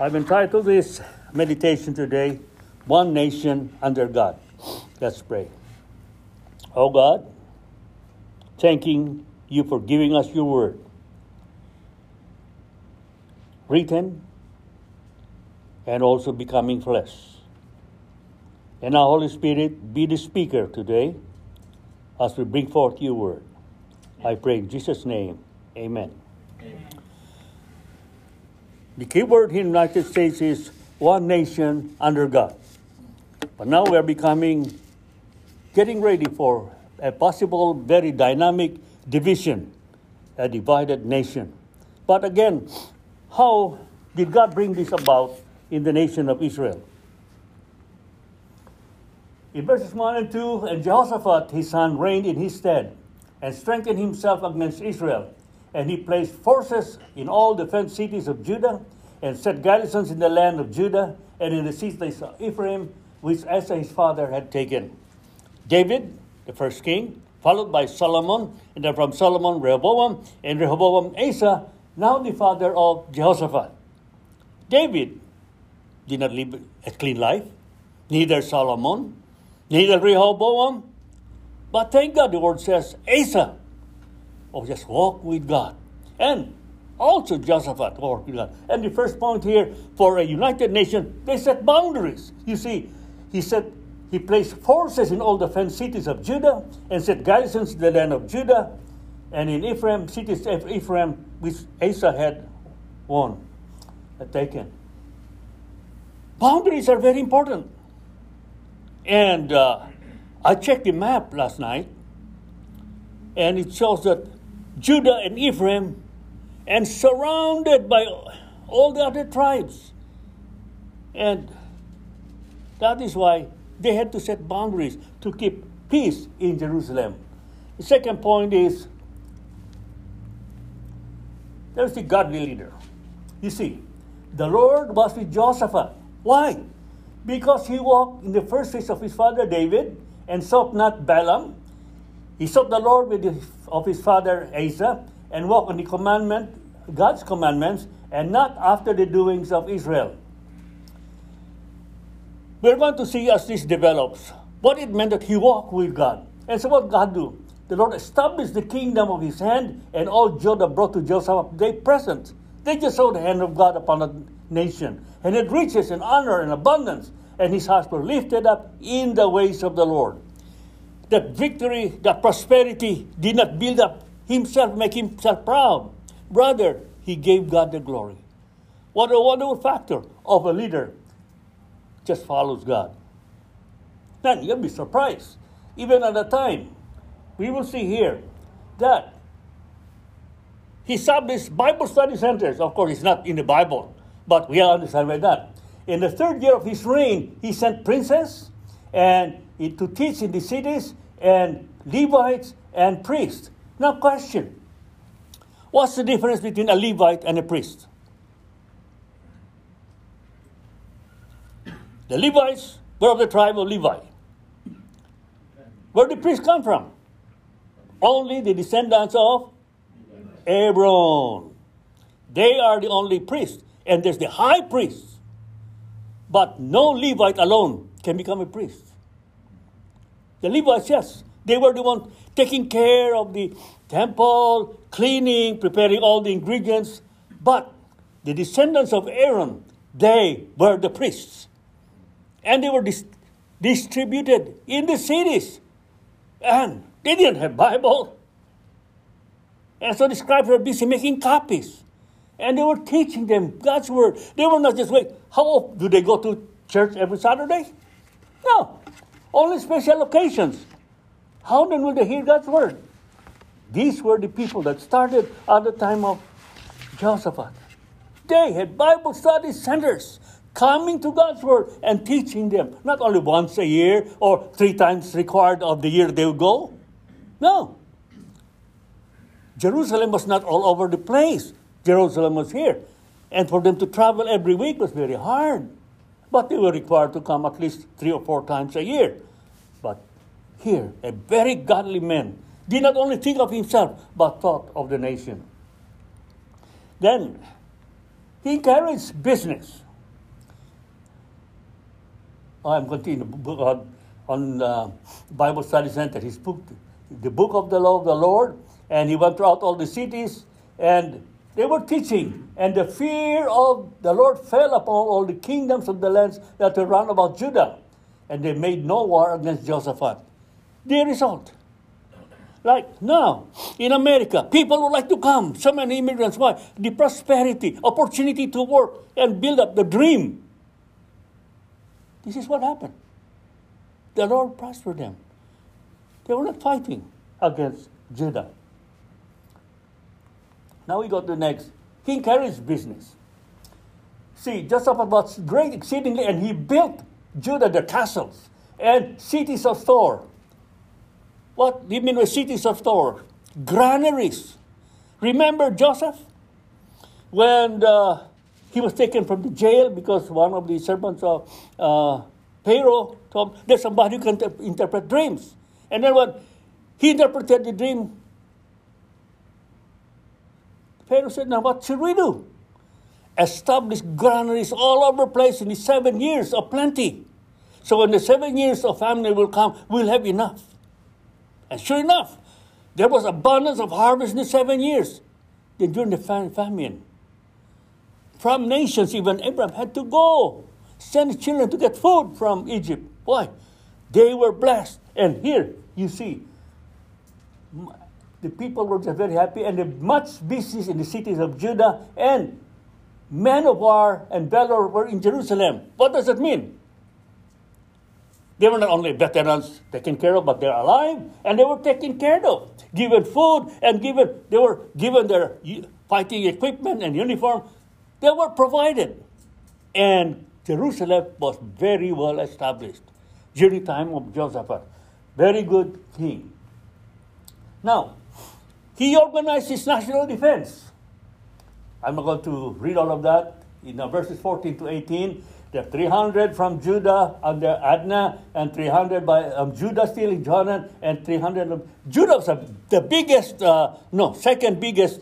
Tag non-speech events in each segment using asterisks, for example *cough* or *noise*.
I've entitled this meditation today, One Nation Under God. Let's pray. Oh God, thanking you for giving us your word, written and also becoming flesh. And our Holy Spirit, be the speaker today as we bring forth your word. I pray in Jesus' name, amen. The key word here in the United States is one nation under God. But now we are becoming, getting ready for a possible very dynamic division, a divided nation. But again, how did God bring this about in the nation of Israel? In verses 1 and 2, and Jehoshaphat his son reigned in his stead, and strengthened himself against Israel. And he placed forces in all the fenced cities of Judah, and set garrisons in the land of Judah, and in the cities of Ephraim, which Asa his father had taken. David, the first king, followed by Solomon, and then from Solomon, Rehoboam, and Rehoboam, Asa, now the father of Jehoshaphat. David did not live a clean life, neither Solomon, neither Rehoboam. But thank God the word says Asa. Oh, just walk with God. And also Jehoshaphat walked with God. And the first point here for a united nation, they set boundaries. You see, he said he placed forces in all the fenced cities of Judah and set garrisons in the land of Judah and in Ephraim, cities of Ephraim, which Asa had won, had taken. Boundaries are very important. And uh, I checked the map last night, and it shows that Judah and Ephraim, and surrounded by all the other tribes. And that is why they had to set boundaries to keep peace in Jerusalem. The second point is there's the godly leader. You see, the Lord was with Jehoshaphat. Why? Because he walked in the first ways of his father David and sought not Balaam. He sought the Lord with the, of his father Asa and walked on the commandment, God's commandments, and not after the doings of Israel. We're going to see as this develops what it meant that he walked with God. And so what God do? The Lord established the kingdom of his hand, and all Judah brought to Joseph they present. They just saw the hand of God upon the nation, and it riches and honor and abundance, and his heart were lifted up in the ways of the Lord. That victory, that prosperity did not build up himself, make himself proud. Brother, he gave God the glory. What a wonderful factor of a leader just follows God. Then you'll be surprised. Even at the time, we will see here that he established Bible study centers. Of course, it's not in the Bible, but we understand by that. In the third year of his reign, he sent princes and to teach in the cities and Levites and priests. Now, question What's the difference between a Levite and a priest? The Levites were of the tribe of Levi. Where did priests come from? Only the descendants of Aaron. They are the only priests. And there's the high priest. But no Levite alone can become a priest. The Levites, yes, they were the one taking care of the temple, cleaning, preparing all the ingredients. But the descendants of Aaron, they were the priests. And they were dis- distributed in the cities. And they didn't have Bible. And so the scribes were busy making copies. And they were teaching them God's word. They were not just wait, how do they go to church every Saturday? No. Only special occasions. How then will they hear God's word? These were the people that started at the time of Jehoshaphat. They had Bible study centers coming to God's word and teaching them. Not only once a year or three times required of the year they would go. No. Jerusalem was not all over the place. Jerusalem was here. And for them to travel every week was very hard but they were required to come at least three or four times a year. But here, a very godly man did not only think of himself, but thought of the nation. Then, he carries business. I'm continuing on, uh, on uh, Bible Study Center. He spoke the book of the law of the Lord, and he went throughout all the cities and they were teaching, and the fear of the Lord fell upon all the kingdoms of the lands that were round about Judah, and they made no war against Jehoshaphat. The result. Like now, in America, people would like to come. So many immigrants. Why? The prosperity, opportunity to work and build up the dream. This is what happened. The Lord prospered them. They were not fighting against Judah. Now we go to the next. King Herod's business. See, Josaphat was great exceedingly, and he built Judah the castles and cities of store. What do you mean by cities of store? Granaries. Remember Joseph? When uh, he was taken from the jail because one of the servants of uh, Pharaoh told him, there's somebody who can ter- interpret dreams. And then when he interpreted the dream, Pharaoh said, Now what should we do? Establish granaries all over the place in the seven years of plenty. So when the seven years of famine will come, we'll have enough. And sure enough, there was abundance of harvest in the seven years. Then during the famine, from nations, even Abraham had to go send his children to get food from Egypt. Why? They were blessed. And here you see the people were very happy, and much business in the cities of Judah, and men of war and valor were in Jerusalem. What does it mean? They were not only veterans taken care of, but they're alive, and they were taken care of, given food, and given they were given their fighting equipment and uniform. They were provided, and Jerusalem was very well established during the time of Josaphat. Very good king. Now, he organized his national defense. I'm going to read all of that. In uh, verses 14 to 18, there are 300 from Judah under Adnah, and 300 by um, Judah still in Jordan, and 300 of Judah was the biggest, uh, no, second biggest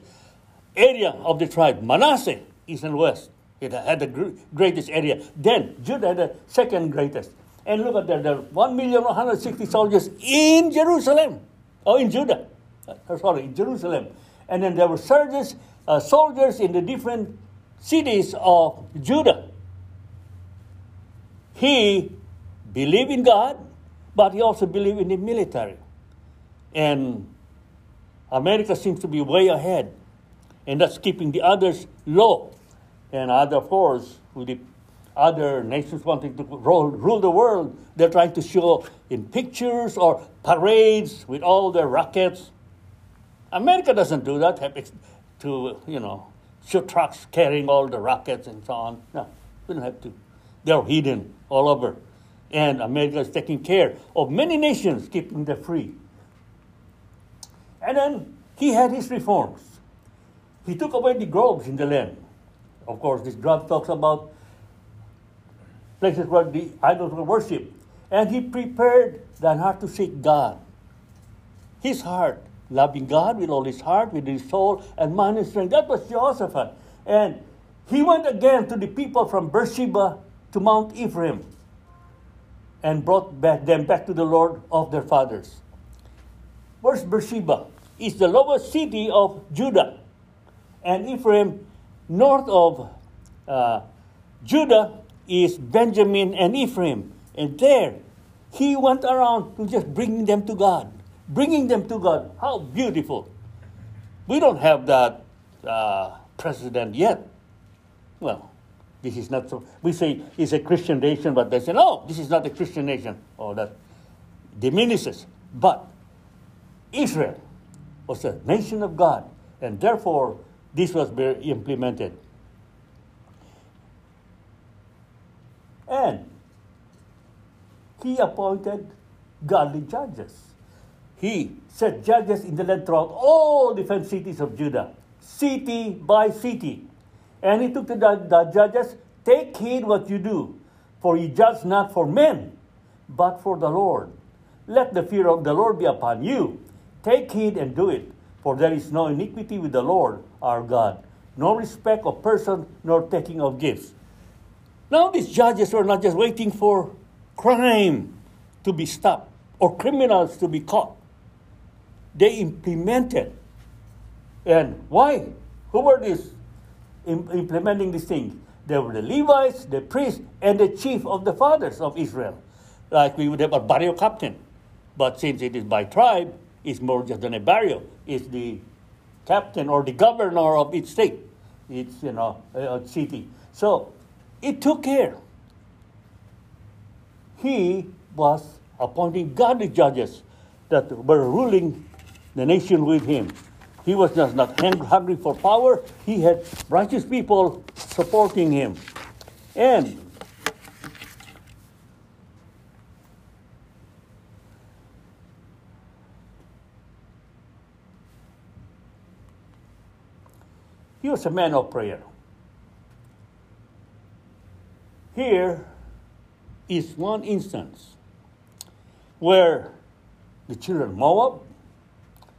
area of the tribe. Manasseh, east and west. It had the greatest area. Then Judah had the second greatest. And look at that, there are 1,160 soldiers in Jerusalem, or in Judah. Uh, sorry, Jerusalem. And then there were soldiers, uh, soldiers in the different cities of Judah. He believed in God, but he also believed in the military. And America seems to be way ahead, and that's keeping the others low. And other, of course, with the other nations wanting to rule the world, they're trying to show in pictures or parades with all their rockets America doesn't do that, to, you know, shoot trucks carrying all the rockets and so on. No, we don't have to. They're hidden all over. And America is taking care of many nations, keeping them free. And then he had his reforms. He took away the groves in the land. Of course, this grove talks about places where the idols were worshipped. And he prepared the heart to seek God. His heart loving God with all his heart, with his soul, and mind and strength. That was Jehoshaphat. And he went again to the people from Beersheba to Mount Ephraim and brought back them back to the Lord of their fathers. Where's Beersheba? It's the lowest city of Judah. And Ephraim, north of uh, Judah, is Benjamin and Ephraim. And there, he went around to just bring them to God bringing them to God. How beautiful. We don't have that uh, president yet. Well, this is not so. We say it's a Christian nation, but they say, no, this is not a Christian nation. Or oh, that diminishes. But Israel was a nation of God, and therefore this was implemented. And he appointed godly judges he set judges in the land throughout all different cities of Judah, city by city. And he took to the, the judges, Take heed what you do, for you judge not for men, but for the Lord. Let the fear of the Lord be upon you. Take heed and do it, for there is no iniquity with the Lord our God, no respect of person, nor taking of gifts. Now, these judges were not just waiting for crime to be stopped or criminals to be caught. They implemented. And why? Who were these implementing these things? They were the Levites, the priests, and the chief of the fathers of Israel. Like we would have a barrio captain. But since it is by tribe, it's more just than a barrio. It's the captain or the governor of each state, each you know, uh, city. So it took care. He was appointing godly judges that were ruling the nation with him. He was just not hungry for power. He had righteous people supporting him. And he was a man of prayer. Here is one instance where the children Moab,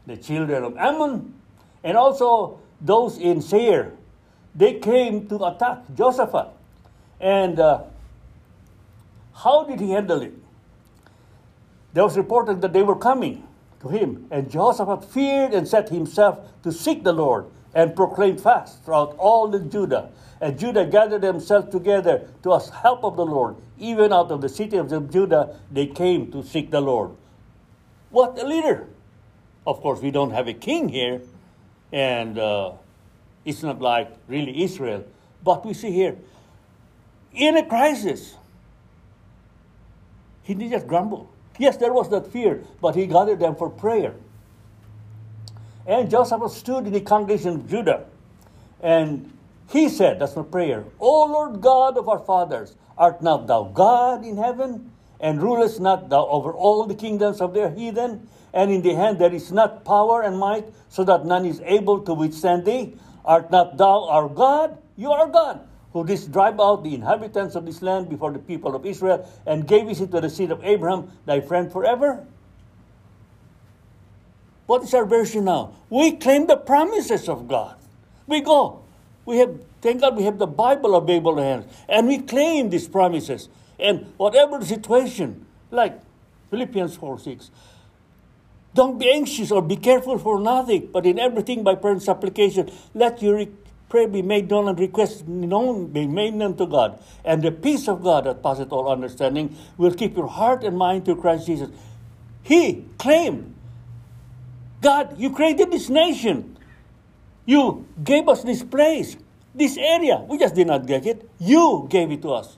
the children of Ammon, and also those in Seir, they came to attack Jehoshaphat. And uh, how did he handle it? There was reported that they were coming to him, and Jehoshaphat feared and set himself to seek the Lord and proclaim fast throughout all the Judah. And Judah gathered themselves together to ask help of the Lord. Even out of the city of Judah, they came to seek the Lord. What a leader! Of course, we don't have a king here, and uh, it's not like really Israel. But we see here, in a crisis, he didn't just grumble. Yes, there was that fear, but he gathered them for prayer. And Joseph stood in the congregation of Judah, and he said, that's my prayer, O Lord God of our fathers, art not thou God in heaven? And rulest not thou over all the kingdoms of the heathen? And in the hand there is not power and might, so that none is able to withstand thee? Art not thou our God? You are God, who didst drive out the inhabitants of this land before the people of Israel, and gave it to the seed of Abraham, thy friend forever? What is our version now? We claim the promises of God. We go, we have, thank God, we have the Bible available to hands, and we claim these promises. And whatever the situation, like Philippians 4 6, don't be anxious or be careful for nothing, but in everything by prayer and supplication, let your prayer be made known and requests known, be made known to God. And the peace of God that passeth all understanding will keep your heart and mind to Christ Jesus. He claimed, God, you created this nation. You gave us this place, this area. We just did not get it. You gave it to us.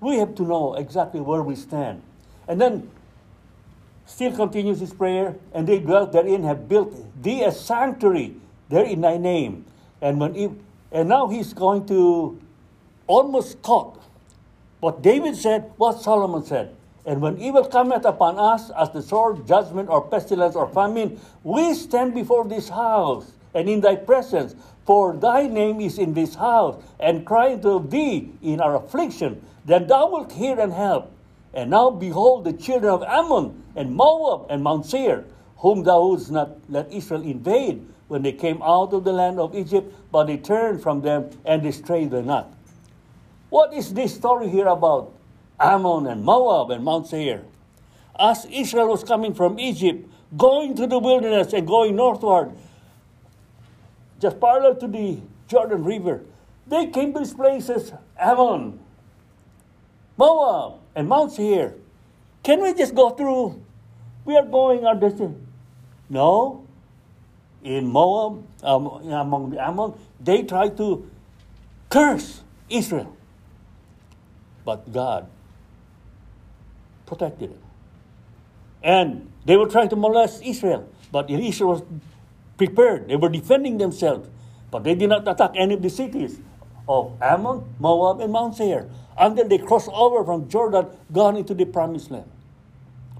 We have to know exactly where we stand. And then still continues his prayer, and they dwelt therein, have built thee a sanctuary there in thy name. And when he, and now he's going to almost talk what David said, what Solomon said. And when evil cometh upon us as the sword, judgment, or pestilence, or famine, we stand before this house and in thy presence, for thy name is in this house, and cry to thee in our affliction, then thou wilt hear and help. And now behold the children of Ammon and Moab and Mount Seir, whom thou wouldst not let Israel invade when they came out of the land of Egypt, but they turned from them and they strayed them not. What is this story here about Ammon and Moab and Mount Seir? As Israel was coming from Egypt, going through the wilderness and going northward, just parallel to the Jordan River. They came to these places, Ammon, Moab, and Mount Seir. Can we just go through? We are going our destination. No. In Moab, um, among the Ammon, they tried to curse Israel. But God protected it. And they were trying to molest Israel. But Israel was prepared. They were defending themselves. But they did not attack any of the cities of Ammon, Moab, and Mount Seir until they crossed over from Jordan, gone into the promised land.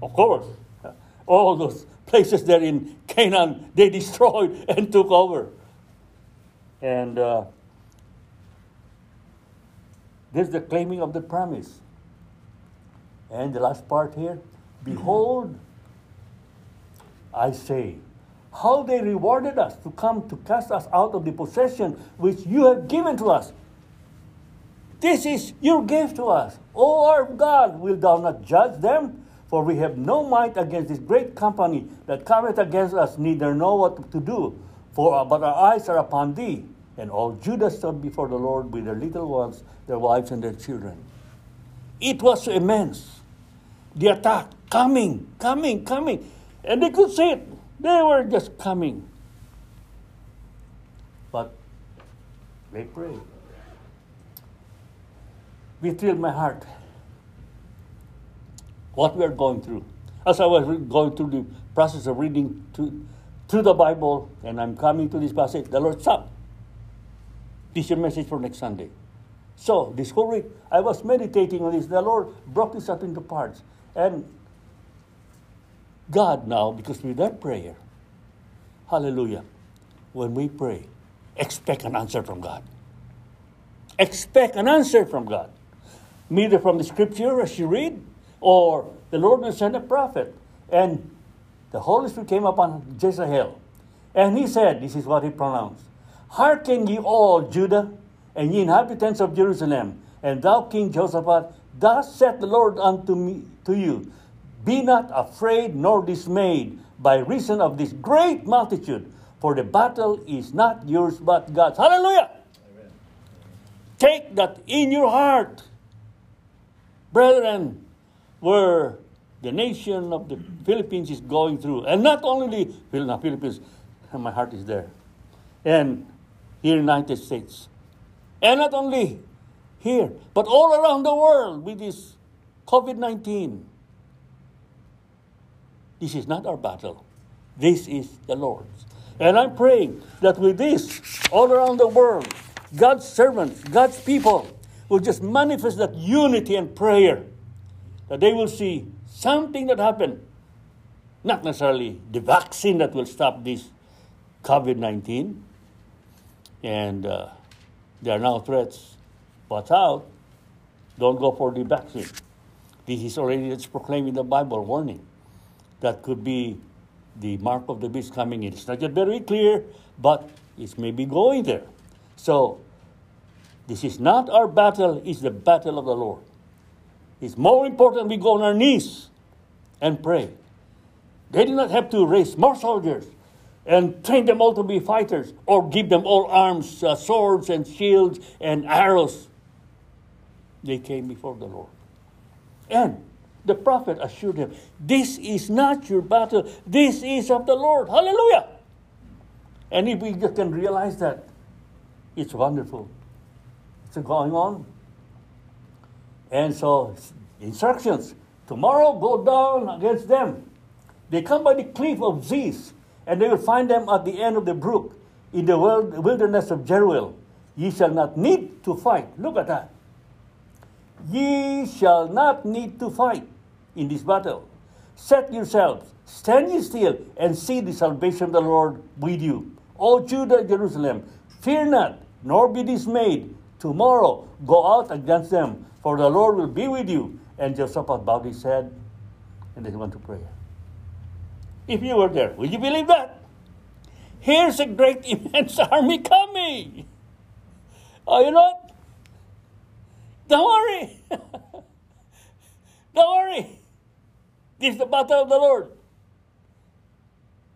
Of course, *laughs* all those places there in Canaan, they destroyed *laughs* and took over. And uh, there's the claiming of the promise. And the last part here Behold, I say, how they rewarded us to come to cast us out of the possession which you have given to us. This is your gift to us. O our God, will thou not judge them? For we have no might against this great company that cometh against us, neither know what to do. For but our eyes are upon thee. And all Judah stood before the Lord with their little ones, their wives, and their children. It was immense. The attack coming, coming, coming. And they could see it. They were just coming. But they prayed. We thrilled my heart. What we are going through. As I was going through the process of reading to, through the Bible, and I'm coming to this passage, the Lord stopped. This is your message for next Sunday. So, this whole week, I was meditating on this. The Lord broke this up into parts. And God now, because with that prayer, hallelujah, when we pray, expect an answer from God. Expect an answer from God. Either from the scripture as you read, or the Lord will send a prophet. And the Holy Spirit came upon Jahaziel. And he said, This is what he pronounced Hearken ye all, Judah, and ye inhabitants of Jerusalem, and thou, King Jehoshaphat, thus saith the Lord unto me to you be not afraid nor dismayed by reason of this great multitude, for the battle is not yours but God's. Hallelujah! Amen. Take that in your heart, brethren, where the nation of the Philippines is going through, and not only the Philippines, my heart is there, and here in the United States, and not only here, but all around the world with this COVID 19 this is not our battle. This is the Lord's. And I'm praying that with this, all around the world, God's servants, God's people will just manifest that unity and prayer. That they will see something that happened. Not necessarily the vaccine that will stop this COVID 19. And uh, there are now threats. Watch out. Don't go for the vaccine. This is already it's proclaimed in the Bible warning that could be the mark of the beast coming in. It's not yet very clear, but it's maybe going there. So, this is not our battle, it's the battle of the Lord. It's more important we go on our knees and pray. They do not have to raise more soldiers and train them all to be fighters or give them all arms, uh, swords, and shields and arrows. They came before the Lord. And the prophet assured him, This is not your battle, this is of the Lord. Hallelujah! And if we can realize that, it's wonderful. It's going on. And so, instructions tomorrow go down against them. They come by the cliff of Ziz, and they will find them at the end of the brook in the wilderness of Jeruel. Ye shall not need to fight. Look at that. Ye shall not need to fight in this battle. Set yourselves, stand ye still, and see the salvation of the Lord with you. O Judah, Jerusalem, fear not, nor be dismayed. Tomorrow go out against them, for the Lord will be with you. And Joseph bowed his head, and then he went to prayer. If you were there, would you believe that? Here's a great *laughs* immense army coming. Oh, you know what? Don't worry. *laughs* Don't worry. This is the battle of the Lord.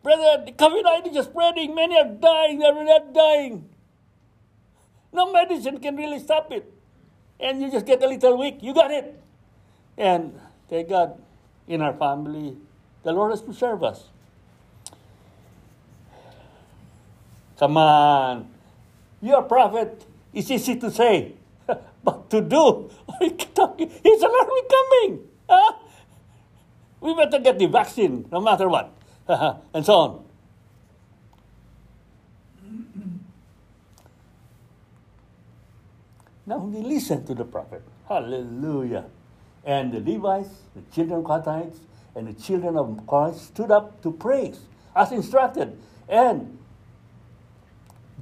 Brother, the COVID-19 is spreading. Many are dying. They're not dying. No medicine can really stop it. And you just get a little weak. You got it. And thank God, in our family, the Lord has preserved us. Come on. You're a prophet. It's easy to say. *laughs* but to do, He's an army coming. Huh? We better get the vaccine no matter what, *laughs* and so on. Now we listen to the prophet. Hallelujah. And the Levites, the children of Kohathites, and the children of Korhites stood up to praise as instructed. And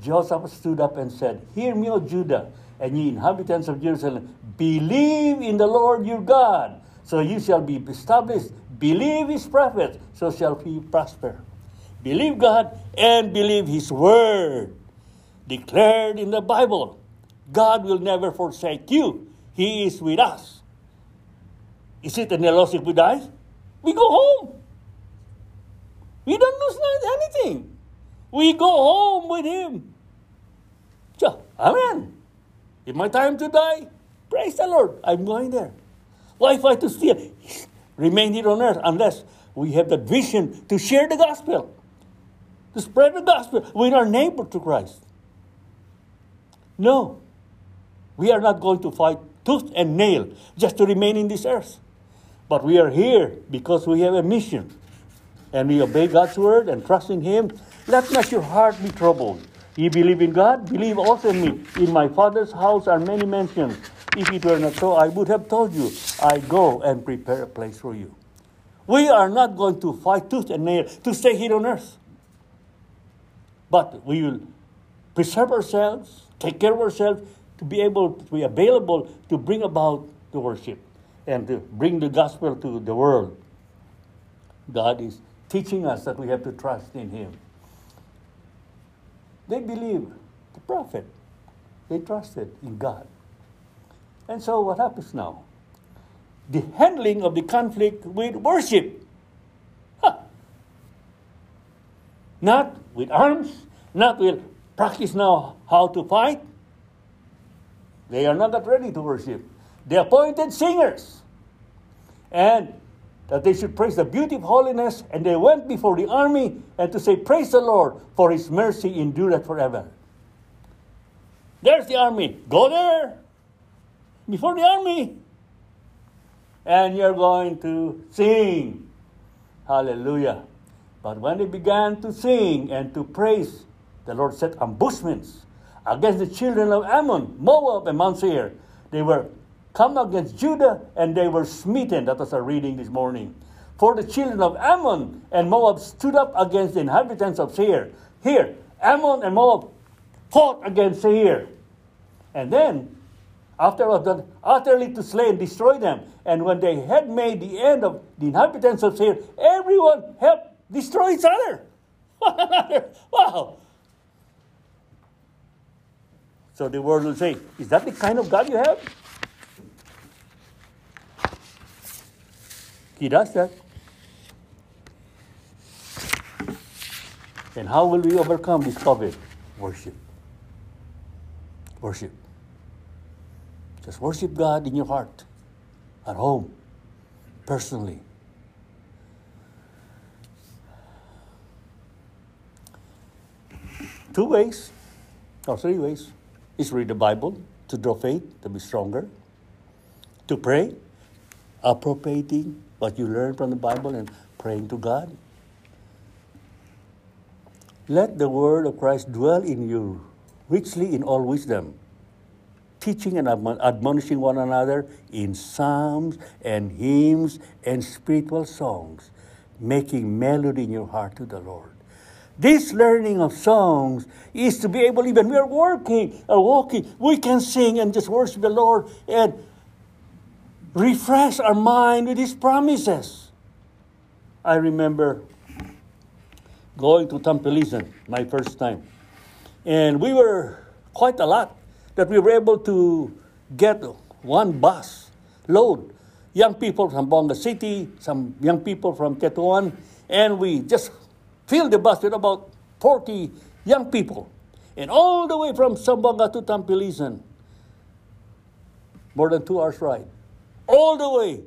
Joseph stood up and said, Hear me, O Judah, and ye inhabitants of Jerusalem, believe in the Lord your God, so you shall be established. Believe his prophets, so shall he prosper. Believe God and believe his word declared in the Bible. God will never forsake you. He is with us. Is it an if we die? We go home. We don't lose anything. We go home with Him. So, amen. If my time to die, praise the Lord. I'm going there. Why fight to steal? Remain here on earth unless we have that vision to share the gospel, to spread the gospel with our neighbor to Christ. No, we are not going to fight tooth and nail just to remain in this earth. But we are here because we have a mission. And we obey God's word and trust in Him. Let not your heart be troubled. Ye believe in God, believe also in me. In my Father's house are many mansions. If it were not so, I would have told you, I go and prepare a place for you. We are not going to fight tooth and nail to stay here on earth. But we will preserve ourselves, take care of ourselves, to be able to be available to bring about the worship and to bring the gospel to the world. God is teaching us that we have to trust in Him. They believe the prophet. They trusted in God. And so what happens now? The handling of the conflict with worship. Huh. Not with arms, not with practice now how to fight. They are not ready to worship. They appointed singers. And that they should praise the beauty of holiness, and they went before the army and to say, Praise the Lord, for his mercy endureth forever. There's the army. Go there before the army. And you're going to sing. Hallelujah. But when they began to sing and to praise, the Lord set ambushments against the children of Ammon, Moab, and Mount Seir. They were come against Judah and they were smitten. That was our reading this morning. For the children of Ammon and Moab stood up against the inhabitants of Seir. Here, Ammon and Moab fought against Seir. And then, after was done, utterly to slay and destroy them. And when they had made the end of the inhabitants of Seir, everyone helped destroy each other. *laughs* wow. So the world will say, Is that the kind of God you have? He does that. And how will we overcome this COVID? Worship. Worship. Just worship God in your heart, at home, personally. Two ways, or three ways, is read the Bible to draw faith, to be stronger, to pray, appropriating what you learn from the Bible and praying to God. Let the word of Christ dwell in you richly in all wisdom, teaching and admonishing one another in psalms and hymns and spiritual songs, making melody in your heart to the Lord. This learning of songs is to be able, even we are working or walking, we can sing and just worship the Lord and refresh our mind with His promises. I remember going to Tampilisan my first time. And we were quite a lot that we were able to get one bus load. Young people from Bonga City, some young people from Tetuan, and we just filled the bus with about 40 young people. And all the way from Zamboanga to Tampilisan, more than two hours ride all the way.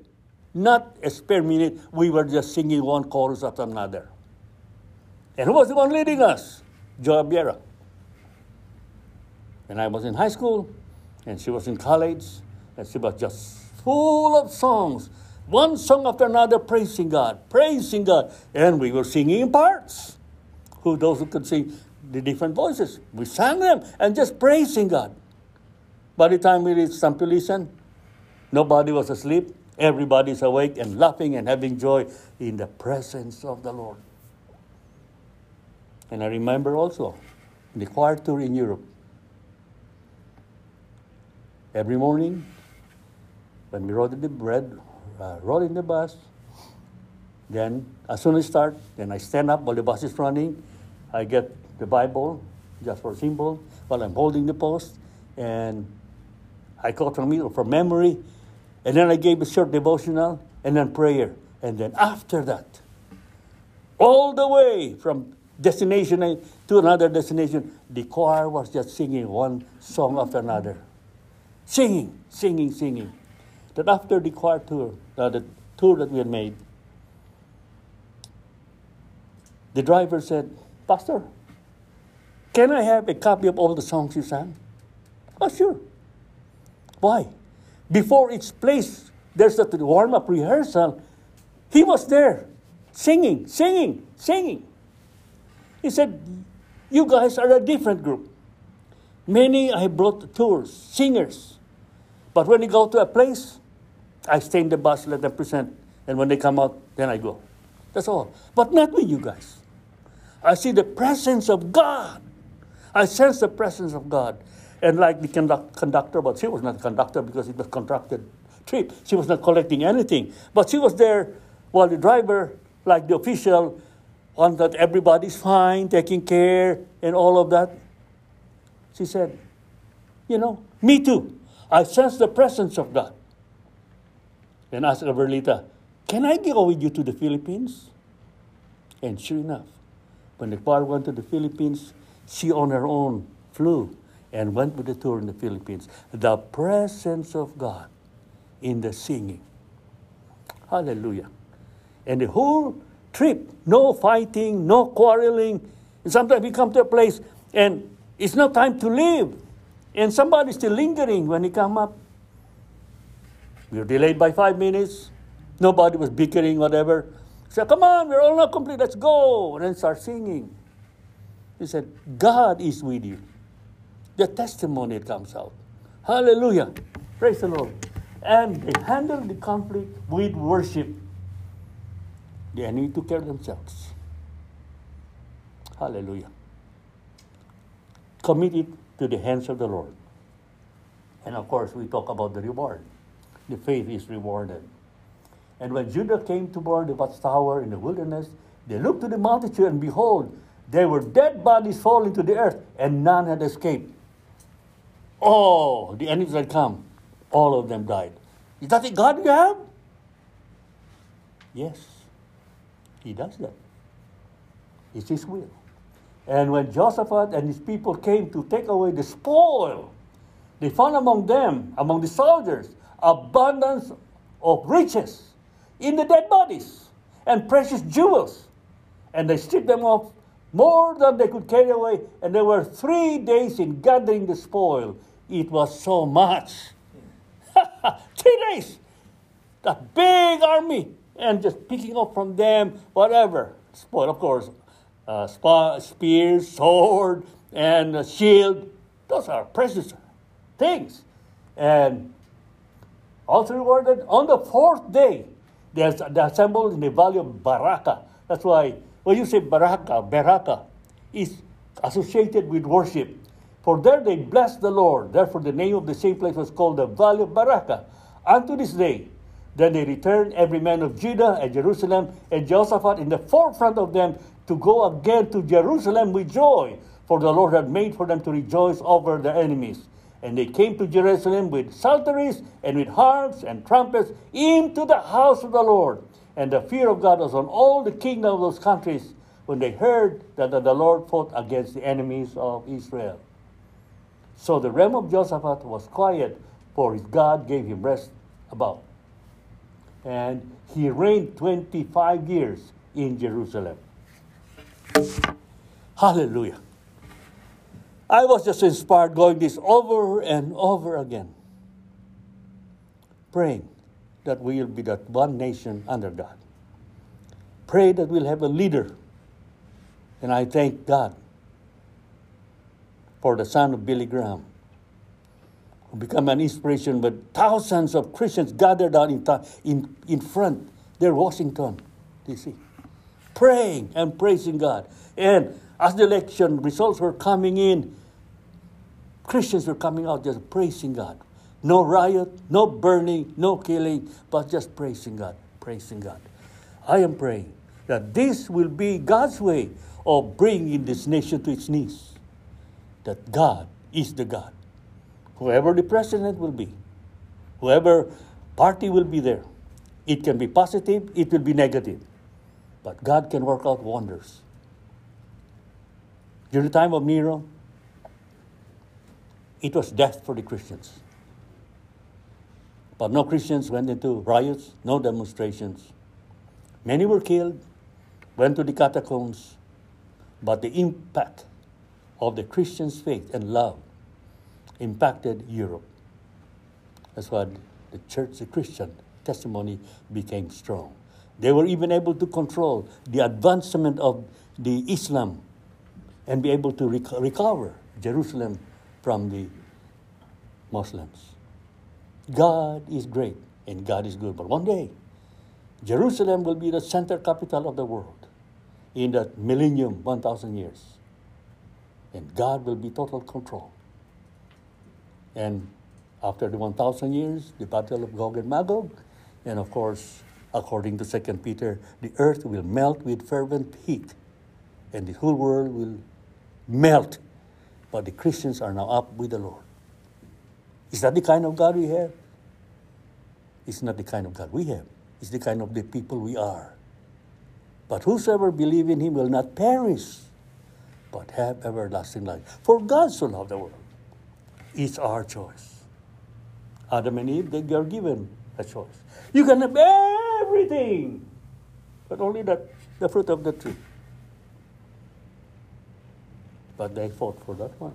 Not a spare minute. We were just singing one chorus after another. And who was the one leading us? Joa Biera. And I was in high school, and she was in college, and she was just full of songs. One song after another, praising God, praising God. And we were singing in parts. Who those who could sing the different voices. We sang them and just praising God. By the time we reached Tampilisan, Nobody was asleep. Everybody's awake and laughing and having joy in the presence of the Lord. And I remember also the choir tour in Europe. Every morning, when we rode in the bread, uh, rode in the bus, then as soon as I start, then I stand up while the bus is running. I get the Bible, just for symbol, while I'm holding the post, and I quote from it from memory, and then I gave a short devotional, and then prayer, and then after that, all the way from destination to another destination, the choir was just singing one song after another, singing, singing, singing. That after the choir tour, uh, the tour that we had made, the driver said, Pastor, can I have a copy of all the songs you sang? Oh, sure. Why? Before each place, there's a warm up rehearsal. He was there singing, singing, singing. He said, You guys are a different group. Many I brought tours, singers. But when you go to a place, I stay in the bus, let them present, and when they come out, then I go. That's all. But not with you guys. I see the presence of God. I sense the presence of God. And like the conduct, conductor, but she was not a conductor because it was contracted trip. She was not collecting anything. But she was there while the driver, like the official, that everybody's fine, taking care, and all of that. She said, You know, me too. I sense the presence of God. And asked Gabrielita, Can I go with you to the Philippines? And sure enough, when the choir went to the Philippines, she on her own flew and went with the tour in the Philippines. The presence of God in the singing. Hallelujah. And the whole trip, no fighting, no quarreling. And sometimes we come to a place and it's not time to leave. And somebody's still lingering when he come up. We were delayed by five minutes. Nobody was bickering, whatever. Said, come on, we're all not complete, let's go. And then start singing. He said, God is with you. The testimony comes out. Hallelujah. Praise the Lord. And they handled the conflict with worship. They need to care of themselves. Hallelujah. Commit it to the hands of the Lord. And of course, we talk about the reward. The faith is rewarded. And when Judah came to board the watchtower in the wilderness, they looked to the multitude, and behold, there were dead bodies falling to the earth, and none had escaped. Oh, the enemies had come. All of them died. Is that the God you have? Yes. He does that. It's His will. And when Jehoshaphat and his people came to take away the spoil, they found among them, among the soldiers, abundance of riches in the dead bodies and precious jewels. And they stripped them off more than they could carry away. And there were three days in gathering the spoil. It was so much. *laughs* three days. That big army and just picking up from them whatever. Spoil, of course, uh, spa, spears, sword, and shield. Those are precious things. And also rewarded on the fourth day, they assembled in the valley of Baraka. That's why when you say Baraka, Baraka is associated with worship. For there they blessed the Lord. Therefore, the name of the same place was called the Valley of Baraka. Unto this day, then they returned, every man of Judah and Jerusalem, and Jehoshaphat in the forefront of them, to go again to Jerusalem with joy, for the Lord had made for them to rejoice over their enemies. And they came to Jerusalem with psalteries and with harps and trumpets into the house of the Lord. And the fear of God was on all the kingdom of those countries when they heard that the Lord fought against the enemies of Israel. So the realm of Jehoshaphat was quiet, for his God gave him rest about and he reigned 25 years in Jerusalem. Hallelujah. I was just inspired going this over and over again, praying that we will be that one nation under God. Pray that we'll have a leader. And I thank God for the son of Billy Graham who became an inspiration with thousands of Christians gathered out in, in, in front there, Washington, D.C., praying and praising God. And as the election results were coming in, Christians were coming out just praising God. No riot, no burning, no killing, but just praising God, praising God. I am praying that this will be God's way of bringing this nation to its knees. That God is the God whoever the president will be, whoever party will be there. It can be positive, it will be negative. But God can work out wonders. During the time of Nero, it was death for the Christians. But no Christians went into riots, no demonstrations. Many were killed, went to the catacombs, but the impact of the Christians' faith and love impacted Europe. That's why the church, the Christian testimony became strong. They were even able to control the advancement of the Islam and be able to rec- recover Jerusalem from the Muslims. God is great and God is good. But one day, Jerusalem will be the center capital of the world in that millennium, 1,000 years. And God will be total control. And after the 1,000 years, the battle of Gog and Magog, and of course, according to 2 Peter, the earth will melt with fervent heat, and the whole world will melt. But the Christians are now up with the Lord. Is that the kind of God we have? It's not the kind of God we have. It's the kind of the people we are. But whosoever believe in him will not perish, but have everlasting life. For God so loved the world. It's our choice. Adam and Eve, they are given a choice. You can have everything, but only that the fruit of the tree. But they fought for that one.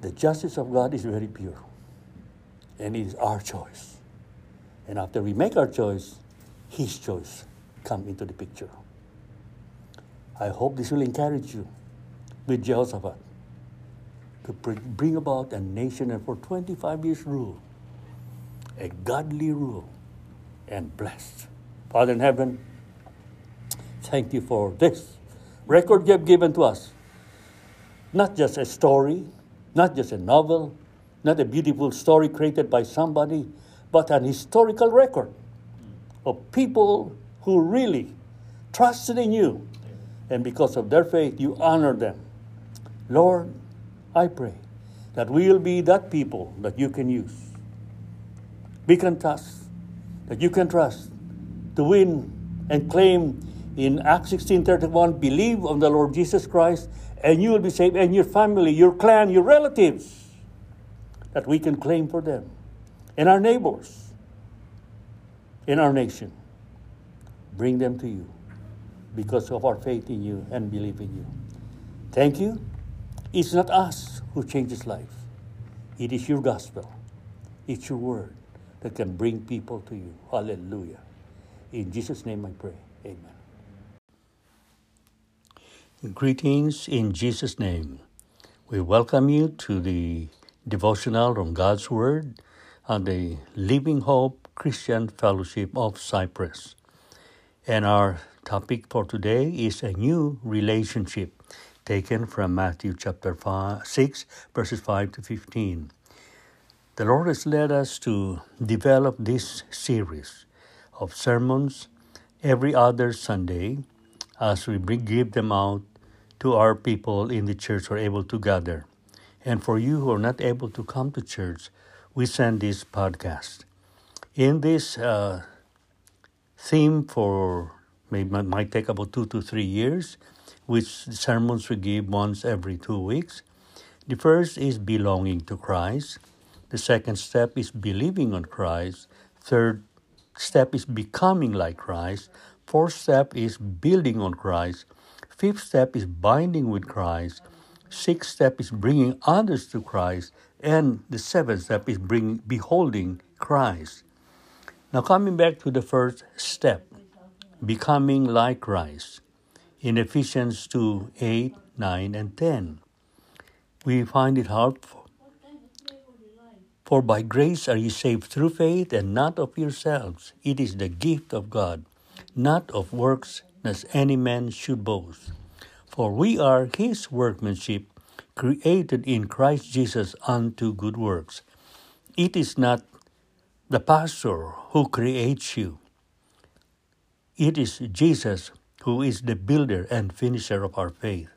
The justice of God is very pure, and it is our choice. And after we make our choice, His choice come into the picture. I hope this will encourage you with Jehoshaphat to bring about a nation and for 25 years rule, a godly rule and blessed. Father in heaven, thank you for this record you have given to us. Not just a story, not just a novel, not a beautiful story created by somebody, but an historical record of people who really trusted in you. And because of their faith, you honor them. Lord, I pray that we will be that people that you can use. We can trust, that you can trust to win and claim in Acts 16:31, believe on the Lord Jesus Christ and you will be saved, and your family, your clan, your relatives, that we can claim for them, and our neighbors in our nation. Bring them to you because of our faith in you and belief in you. Thank you. It's not us who changes life. It is your gospel. It's your word that can bring people to you. Hallelujah. In Jesus' name I pray. Amen. Greetings in Jesus' name. We welcome you to the devotional on God's Word on the Living Hope Christian Fellowship of Cyprus. And our topic for today is a new relationship taken from Matthew chapter five, 6, verses 5 to 15. The Lord has led us to develop this series of sermons every other Sunday as we give them out to our people in the church who are able to gather. And for you who are not able to come to church, we send this podcast. In this uh, theme for maybe might take about two to three years, which sermons we give once every two weeks. The first is belonging to Christ. The second step is believing on Christ. Third step is becoming like Christ. Fourth step is building on Christ. Fifth step is binding with Christ. Sixth step is bringing others to Christ. And the seventh step is bringing, beholding Christ. Now, coming back to the first step, becoming like Christ. In Ephesians 2 8, 9, and 10, we find it helpful. For by grace are ye saved through faith, and not of yourselves. It is the gift of God, not of works, as any man should boast. For we are his workmanship, created in Christ Jesus unto good works. It is not the pastor who creates you, it is Jesus who is the builder and finisher of our faith.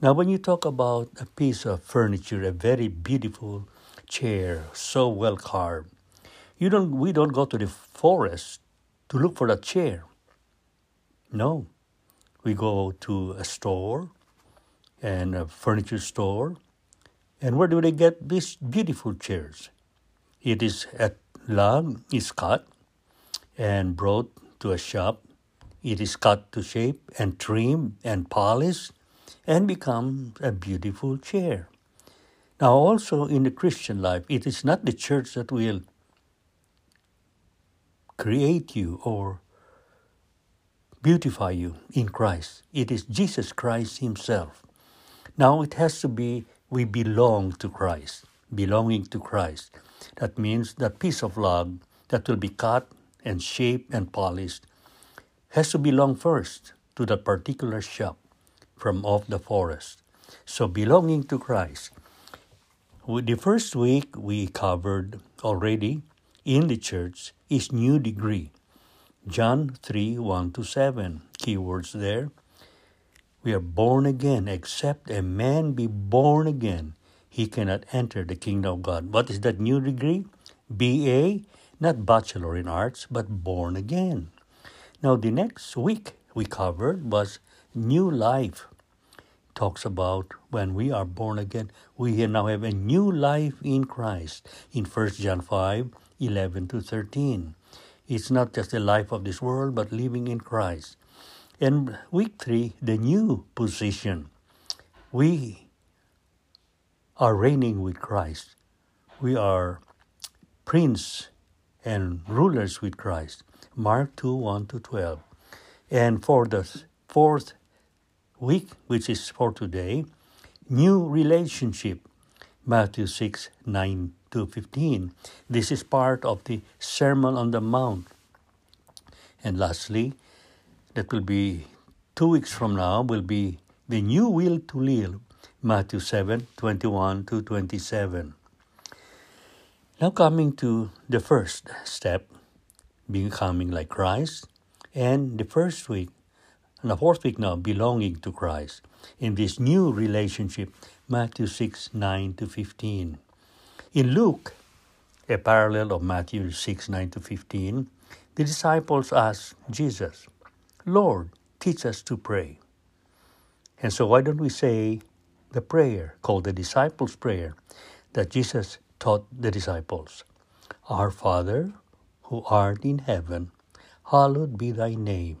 Now, when you talk about a piece of furniture, a very beautiful chair, so well carved, you don't. We don't go to the forest to look for that chair. No, we go to a store and a furniture store, and where do they get these beautiful chairs? It is a log is cut and brought to a shop. It is cut to shape and trimmed and polished and becomes a beautiful chair. Now, also in the Christian life, it is not the church that will create you or beautify you in Christ. It is Jesus Christ Himself. Now, it has to be we belong to Christ, belonging to Christ. That means that piece of log that will be cut and shaped and polished has to belong first to that particular shop from off the forest. So belonging to Christ. The first week we covered already in the church is new degree. John 3 1 to 7. Keywords there. We are born again, except a man be born again, he cannot enter the kingdom of God. What is that new degree? BA, not Bachelor in Arts, but born again. Now, the next week we covered was new life. Talks about when we are born again, we now have a new life in Christ in 1 John 5 11 to 13. It's not just the life of this world, but living in Christ. And week three, the new position. We are reigning with Christ. We are prince and rulers with Christ. Mark 2 1 to 12. And for the fourth week, which is for today, new relationship. Matthew 6 9 to 15. This is part of the Sermon on the Mount. And lastly, that will be two weeks from now, will be the new will to live. Matthew 7 21 to 27. Now, coming to the first step, becoming like Christ, and the first week, and the fourth week now, belonging to Christ in this new relationship, Matthew 6 9 to 15. In Luke, a parallel of Matthew 6 9 to 15, the disciples asked Jesus, Lord, teach us to pray. And so, why don't we say the prayer called the disciples' prayer that Jesus taught the disciples Our Father, who art in heaven, hallowed be thy name.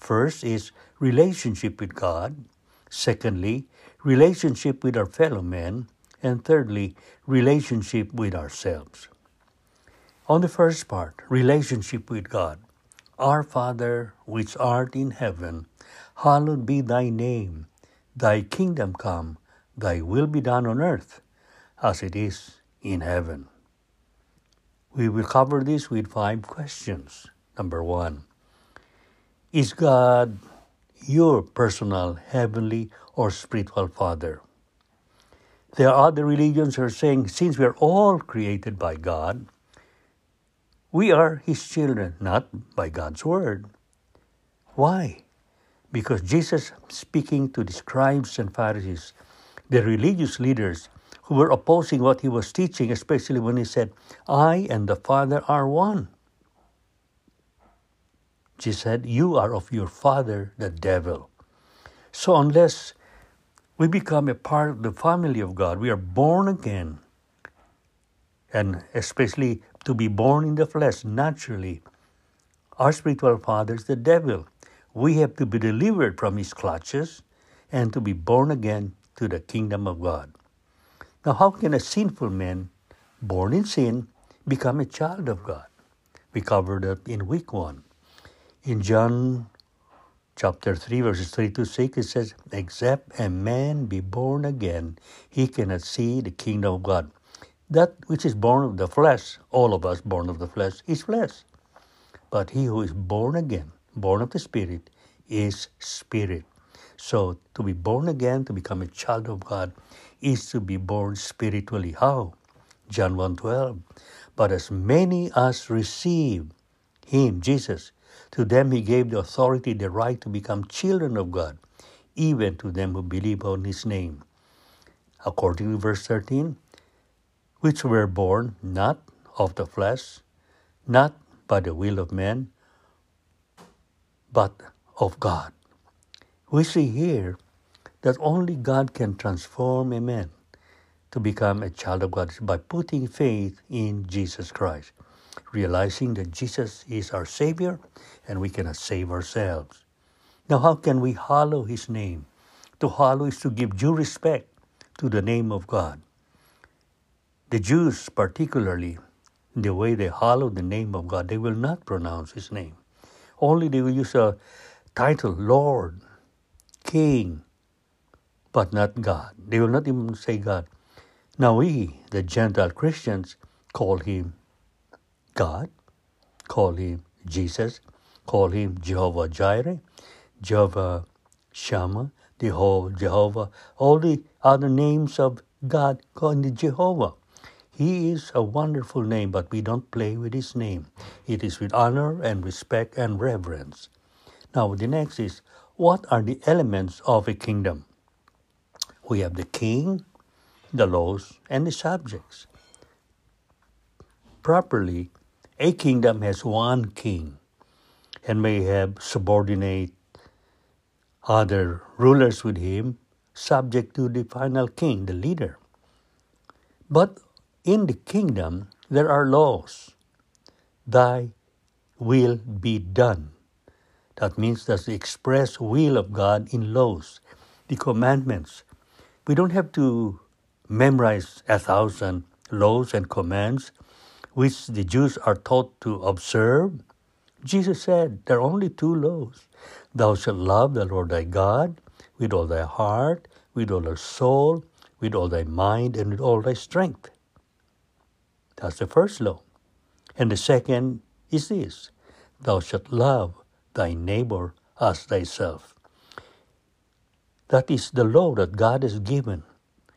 First is relationship with God. Secondly, relationship with our fellow men and thirdly, relationship with ourselves. On the first part, relationship with God. Our Father, which art in heaven, hallowed be thy name. Thy kingdom come, thy will be done on earth as it is in heaven. We will cover this with five questions. Number one Is God your personal heavenly or spiritual Father? There are other religions who are saying, since we are all created by God, we are His children, not by God's word. Why? Because Jesus, speaking to the scribes and Pharisees, the religious leaders who were opposing what he was teaching, especially when he said, I and the Father are one. Jesus said, You are of your father, the devil. So, unless we become a part of the family of God. We are born again. And especially to be born in the flesh naturally. Our spiritual father is the devil. We have to be delivered from his clutches and to be born again to the kingdom of God. Now, how can a sinful man born in sin become a child of God? We covered that in week one. In John chapter 3, verses 3 to 6, it says, Except a man be born again, he cannot see the kingdom of God. That which is born of the flesh, all of us born of the flesh, is flesh. But he who is born again, born of the Spirit, is spirit. So to be born again, to become a child of God, is to be born spiritually. How? John 1.12. But as many as receive him, Jesus, to them he gave the authority, the right to become children of God, even to them who believe on his name. According to verse 13, which were born not of the flesh, not by the will of man, but of God. We see here that only God can transform a man to become a child of God by putting faith in Jesus Christ, realizing that Jesus is our Savior and we cannot save ourselves. Now, how can we hallow His name? To hallow is to give due respect to the name of God. The Jews, particularly, the way they hallow the name of God, they will not pronounce His name. Only they will use a title, Lord, King, but not God. They will not even say God. Now we, the Gentile Christians, call him God, call him Jesus, call him Jehovah Jireh, Jehovah Shammah, the whole Jehovah, all the other names of God called the Jehovah. He is a wonderful name, but we don't play with his name. It is with honor and respect and reverence. Now, the next is what are the elements of a kingdom? We have the king, the laws, and the subjects. Properly, a kingdom has one king and may have subordinate other rulers with him, subject to the final king, the leader. But in the kingdom, there are laws. Thy will be done. That means that's the express will of God in laws, the commandments. We don't have to memorize a thousand laws and commands which the Jews are taught to observe. Jesus said there are only two laws. Thou shalt love the Lord thy God with all thy heart, with all thy soul, with all thy mind, and with all thy strength. That's the first law. And the second is this Thou shalt love thy neighbor as thyself. That is the law that God has given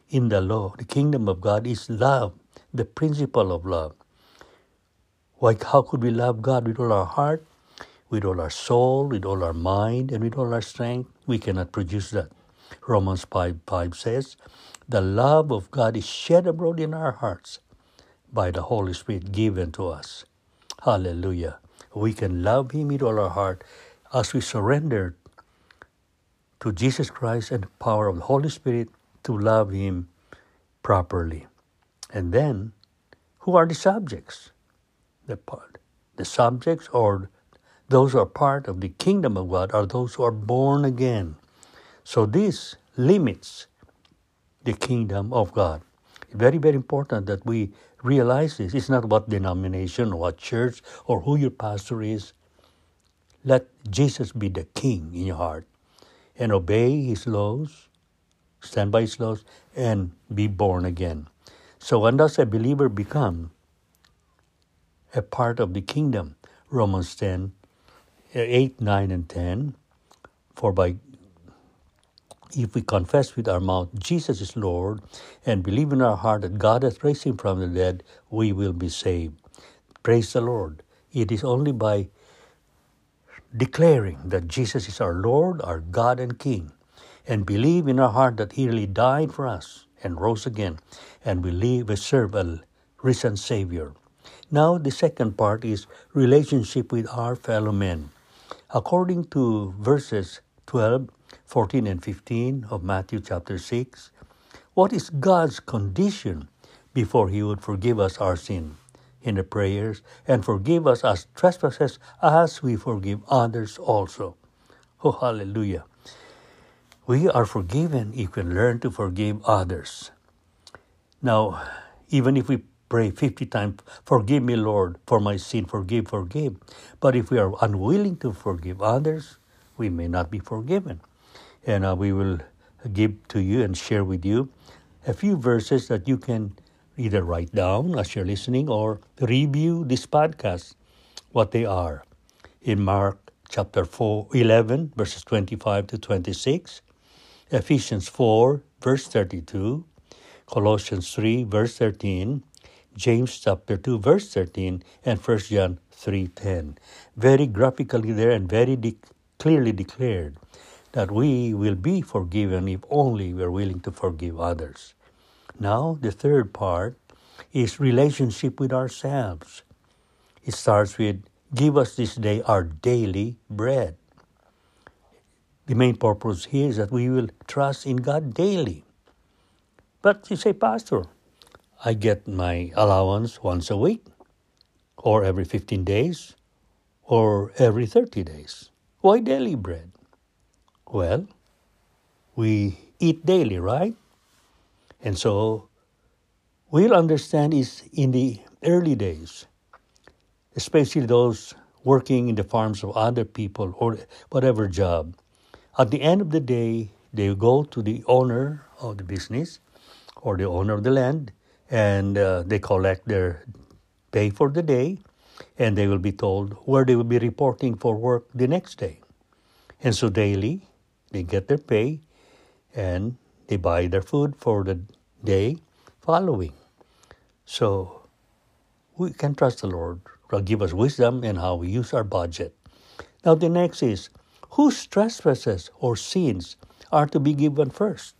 in the law. The kingdom of God is love, the principle of love. Why, how could we love God with all our heart, with all our soul, with all our mind, and with all our strength? We cannot produce that. Romans 5 5 says, The love of God is shed abroad in our hearts by the Holy Spirit given to us. Hallelujah. We can love Him with all our heart as we surrender to Jesus Christ and the power of the Holy Spirit to love Him properly. And then, who are the subjects? The part, the subjects or those who are part of the kingdom of God are those who are born again. So this limits the kingdom of God. Very, very important that we realize this. It's not about denomination or what church or who your pastor is. Let Jesus be the king in your heart and obey his laws, stand by his laws, and be born again. So when does a believer become a part of the kingdom? Romans 10, eh, 8, 9, and 10. For by if we confess with our mouth Jesus is Lord and believe in our heart that God has raised him from the dead, we will be saved. Praise the Lord. It is only by declaring that Jesus is our Lord, our God and King, and believe in our heart that he really died for us and rose again, and we live we serve a risen Savior. Now the second part is relationship with our fellow men. According to verses 12 14 and 15 of Matthew chapter 6. What is God's condition before He would forgive us our sin? In the prayers, and forgive us our trespasses as we forgive others also. Oh, hallelujah. We are forgiven if we learn to forgive others. Now, even if we pray 50 times, Forgive me, Lord, for my sin, forgive, forgive. But if we are unwilling to forgive others, we may not be forgiven. And uh, we will give to you and share with you a few verses that you can either write down as you're listening or review this podcast, what they are. In Mark chapter 4, 11, verses 25 to 26, Ephesians 4, verse 32, Colossians 3, verse 13, James chapter 2, verse 13, and 1 John 3.10. Very graphically there and very de- clearly declared that we will be forgiven if only we are willing to forgive others. Now, the third part is relationship with ourselves. It starts with give us this day our daily bread. The main purpose here is that we will trust in God daily. But you say, Pastor, I get my allowance once a week, or every 15 days, or every 30 days. Why daily bread? Well, we eat daily, right? And so we'll understand is in the early days, especially those working in the farms of other people or whatever job, at the end of the day, they go to the owner of the business or the owner of the land and uh, they collect their pay for the day and they will be told where they will be reporting for work the next day. And so daily, they get their pay and they buy their food for the day following. So we can trust the Lord to give us wisdom in how we use our budget. Now, the next is whose trespasses or sins are to be given first?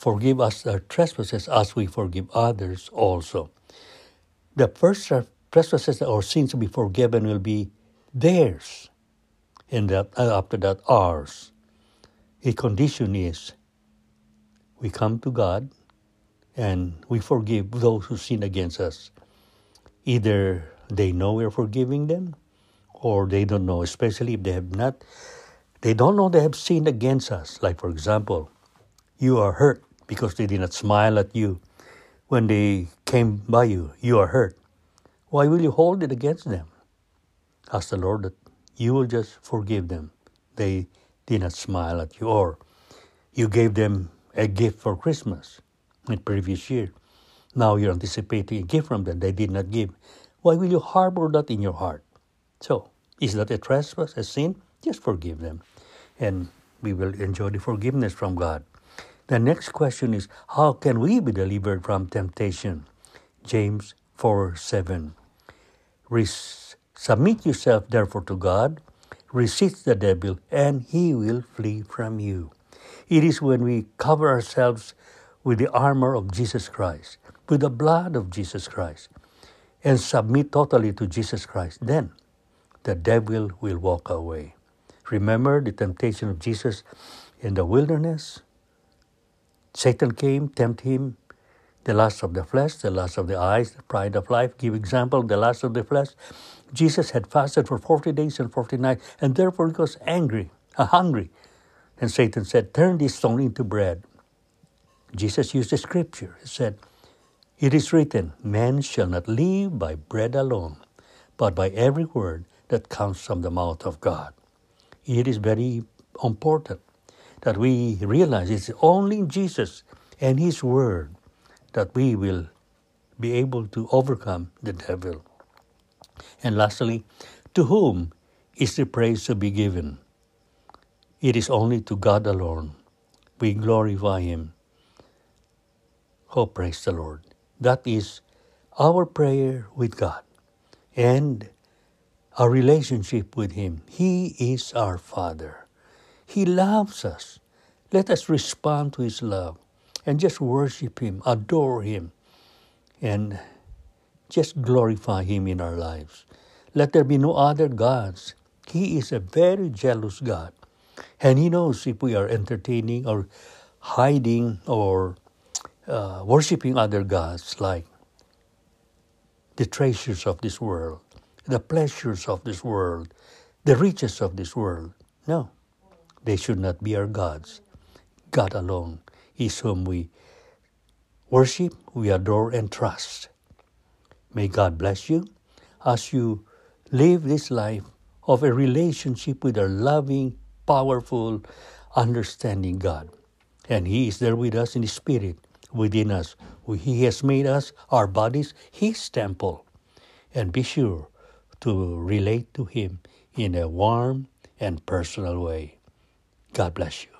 Forgive us our trespasses as we forgive others also. The first trespasses or sins to be forgiven will be theirs, and after that, ours. A condition is we come to God and we forgive those who sin against us. Either they know we're forgiving them or they don't know, especially if they have not, they don't know they have sinned against us. Like, for example, you are hurt because they did not smile at you when they came by you. You are hurt. Why will you hold it against them? Ask the Lord that you will just forgive them. They did not smile at you, or you gave them a gift for Christmas in previous year. Now you're anticipating a gift from them they did not give. Why will you harbor that in your heart? So, is that a trespass, a sin? Just forgive them. And we will enjoy the forgiveness from God. The next question is How can we be delivered from temptation? James 4 7. Res- submit yourself therefore to God, resist the devil, and he will flee from you. It is when we cover ourselves with the armor of Jesus Christ, with the blood of Jesus Christ, and submit totally to Jesus Christ, then the devil will walk away. Remember the temptation of Jesus in the wilderness? Satan came, tempt him, the lust of the flesh, the lust of the eyes, the pride of life. Give example, the lust of the flesh. Jesus had fasted for 40 days and 40 nights, and therefore he was angry, uh, hungry. And Satan said, Turn this stone into bread. Jesus used the scripture. He said, It is written, Man shall not live by bread alone, but by every word that comes from the mouth of God. It is very important that we realize it's only in Jesus and His Word that we will be able to overcome the devil. And lastly, to whom is the praise to be given? It is only to God alone. We glorify Him. Oh, praise the Lord. That is our prayer with God and our relationship with Him. He is our Father. He loves us. Let us respond to His love and just worship Him, adore Him, and just glorify Him in our lives. Let there be no other gods. He is a very jealous God. And He knows if we are entertaining or hiding or uh, worshiping other gods like the treasures of this world, the pleasures of this world, the riches of this world. No. They should not be our gods. God alone is whom we worship, we adore, and trust. May God bless you as you live this life of a relationship with our loving, powerful, understanding God. And He is there with us in the Spirit, within us. He has made us, our bodies, His temple. And be sure to relate to Him in a warm and personal way. God bless you.